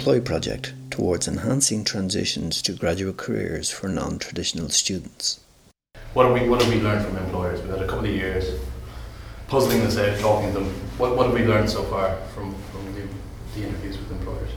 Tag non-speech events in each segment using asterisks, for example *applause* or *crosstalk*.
Employ project towards enhancing transitions to graduate careers for non traditional students. What have we What have we learned from employers? We've had a couple of years puzzling this out, talking to them. What What have we learned so far from from the, the interviews with employers?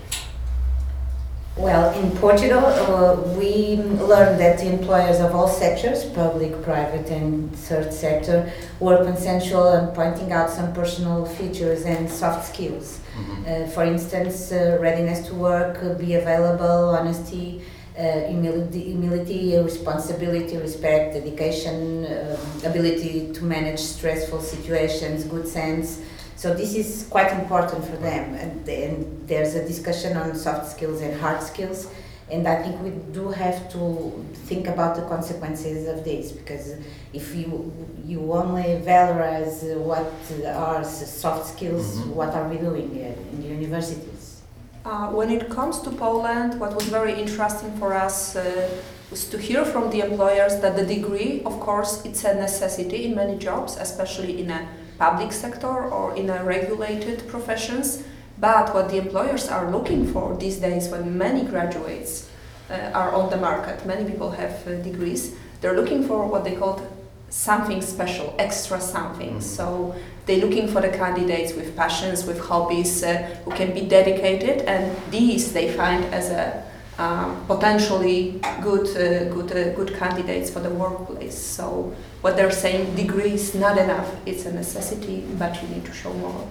Well, in Portugal, uh, we learned that the employers of all sectors, public, private, and third sector, were consensual and pointing out some personal features and soft skills. Mm-hmm. Uh, for instance, uh, readiness to work, uh, be available, honesty, uh, humility, humility, responsibility, respect, dedication, uh, ability to manage stressful situations, good sense. So this is quite important for them. And, and there's a discussion on soft skills and hard skills. And I think we do have to think about the consequences of this because if you you only valorize what are soft skills, mm-hmm. what are we doing in the universities? Uh, when it comes to Poland, what was very interesting for us uh, was to hear from the employers that the degree, of course, it's a necessity in many jobs, especially in a public sector or in a regulated professions. But what the employers are looking for these days, when many graduates uh, are on the market, many people have uh, degrees, they're looking for what they call something special, extra something. Mm-hmm. So they're looking for the candidates with passions, with hobbies, uh, who can be dedicated, and these they find as a um, potentially good, uh, good, uh, good candidates for the workplace. So what they're saying, degree is not enough. It's a necessity, but you need to show more.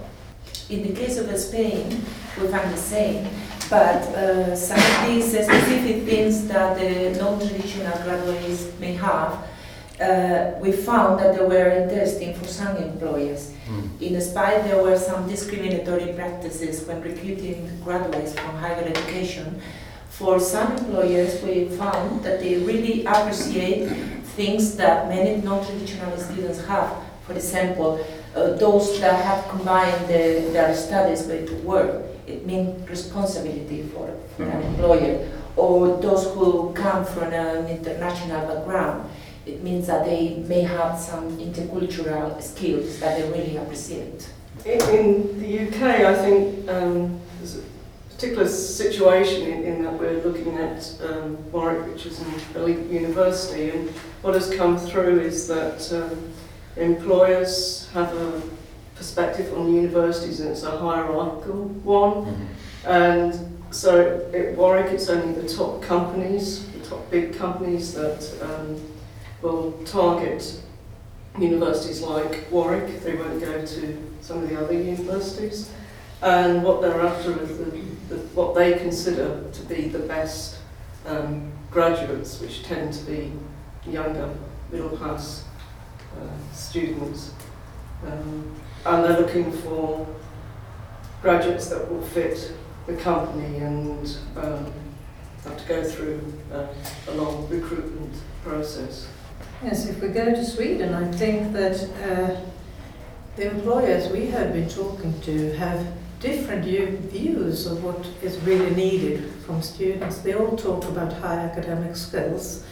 In the case of Spain, we find the same, but uh, some of these specific things that the non-traditional graduates may have uh, we found that they were interesting for some employers. Mm. In spite there were some discriminatory practices when recruiting graduates from higher education, for some employers we found that they really appreciate things that many non-traditional students have. For example, uh, those that have combined the, their studies with work, it means responsibility for, for an employer, or those who come from an international background it means that they may have some intercultural skills that they really appreciate. In, in the UK, I think um, there's a particular situation in, in that we're looking at um, Warwick, which is an elite university, and what has come through is that um, employers have a perspective on universities and it's a hierarchical one. Mm-hmm. And so at Warwick, it's only the top companies, the top big companies that um, will target universities like Warwick, they won't go to some of the other universities. And what they're after is the, the, what they consider to be the best um, graduates, which tend to be younger, middle class uh, students. Um, and they're looking for graduates that will fit the company and um, have to go through uh, a long recruitment process. Yes, if we go to Sweden, I think that uh, the employers we have been talking to have different views of what is really needed from students. They all talk about high academic skills,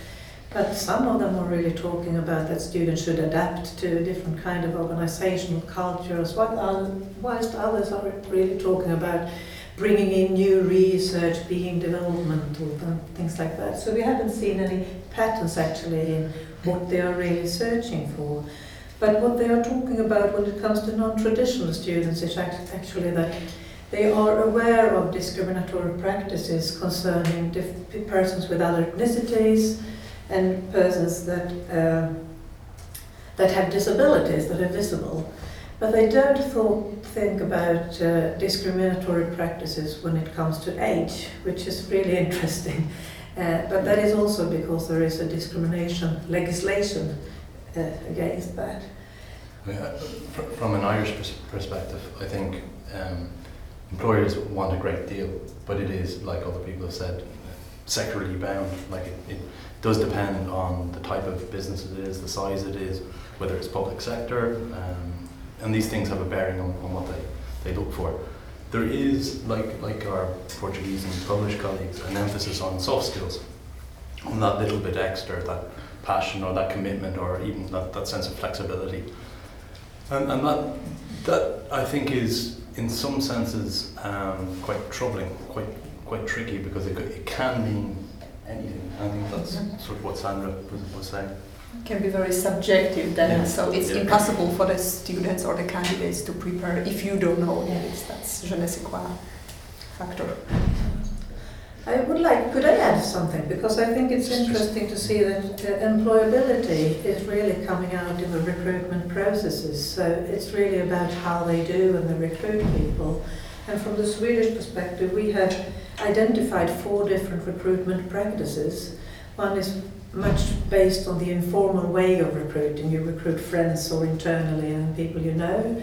but some of them are really talking about that students should adapt to a different kind of organizational cultures, whilst others are really talking about bringing in new research, being developmental, and things like that. So we haven't seen any patterns actually in what they are really searching for. But what they are talking about when it comes to non-traditional students is actually that they are aware of discriminatory practices concerning persons with other ethnicities and persons that uh, that have disabilities that are visible. But they don't thought, think about uh, discriminatory practices when it comes to age, which is really *laughs* interesting. Uh, but that is also because there is a discrimination legislation uh, against that. From an Irish pers- perspective, I think um, employers want a great deal, but it is, like other people have said, sectorally bound. Like it, it does depend on the type of business it is, the size it is, whether it's public sector, um, and these things have a bearing on, on what they, they look for there is, like, like our Portuguese and Polish colleagues, an emphasis on soft skills, on that little bit extra, that passion or that commitment or even that, that sense of flexibility. And, and that, that, I think, is in some senses um, quite troubling, quite, quite tricky because it, it can mean anything. I think that's sort of what Sandra was, was saying. can be very subjective then, Yeah. so it's Yeah. impossible for the students or the candidates to prepare if you don't know is. That's je ne sais quoi factor. I would like, could I add something? Because I think it's interesting to see that uh, employability is really coming out in the recruitment processes. So it's really about how they do when they recruit people. And from the Swedish perspective, we have identified four different recruitment practices. One is much based on the informal way of recruiting. You recruit friends or internally and people you know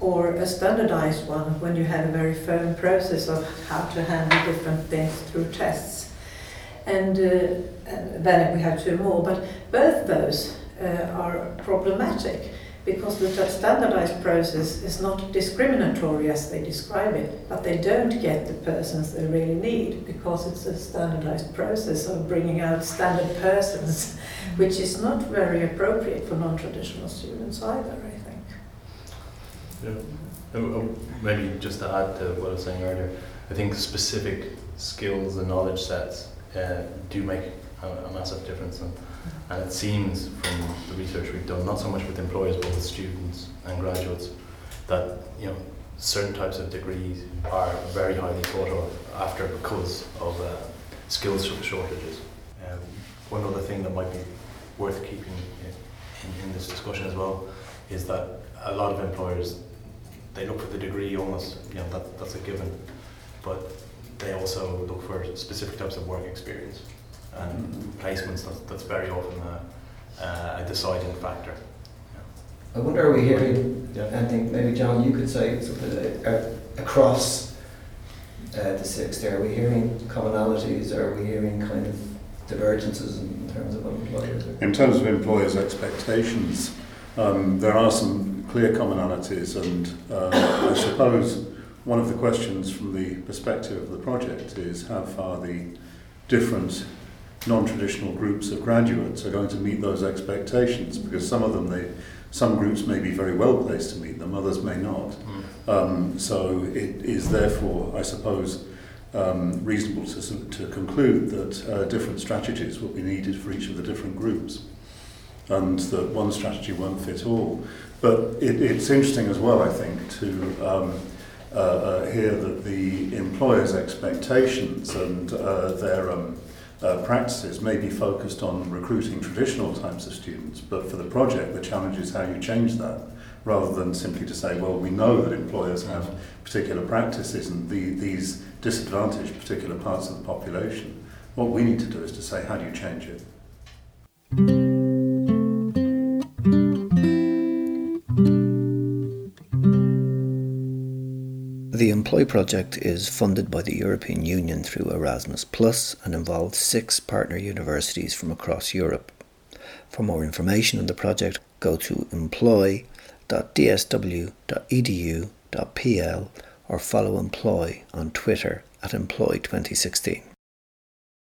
or a standardized one when you have a very firm process of how to handle different things through tests. And, uh, and then we have two more, but both those uh, are problematic because the standardized process is not discriminatory as they describe it, but they don't get the persons they really need because it's a standardized process of bringing out standard persons, which is not very appropriate for non-traditional students either, I think. Yeah. Um, um, Maybe just to add to what I was saying earlier, I think specific skills and knowledge sets uh, do make a, a massive difference. And, and it seems from the research we've done, not so much with employers but with students and graduates, that you know certain types of degrees are very highly thought of after because of uh, skills shortages. Um, one other thing that might be worth keeping in, in, in this discussion as well is that a lot of employers they look for the degree almost you know that, that's a given. But they also look for specific types of work experience and placements that's, that's very often a, a deciding factor. I wonder, are we hearing yeah. anything, maybe John, you could say something uh, across uh, the six there, are we hearing commonalities, or are we hearing kind of divergences in terms of employers? Are? In terms of employers' expectations, um, there are some clear commonalities, and uh, I suppose one of the questions from the perspective of the project is how far the different non-traditional groups of graduates are going to meet those expectations, because some of them, they, some groups may be very well placed to meet them, others may not. Mm. Um, so it is therefore, I suppose, um, reasonable to, to conclude that uh, different strategies will be needed for each of the different groups and that one strategy won't fit all. But it, it's interesting as well, I think, to um, uh, uh, hear that the employers' expectations and uh, their um, uh, practices may be focused on recruiting traditional types of students, but for the project, the challenge is how you change that rather than simply to say, well, we know that employers have particular practices and the, these disadvantage particular parts of the population. What we need to do is to say, how do you change it? Employ project is funded by the European Union through Erasmus Plus and involves six partner universities from across Europe. For more information on the project, go to employ.dsw.edu.pl or follow Employ on Twitter at Employ 2016.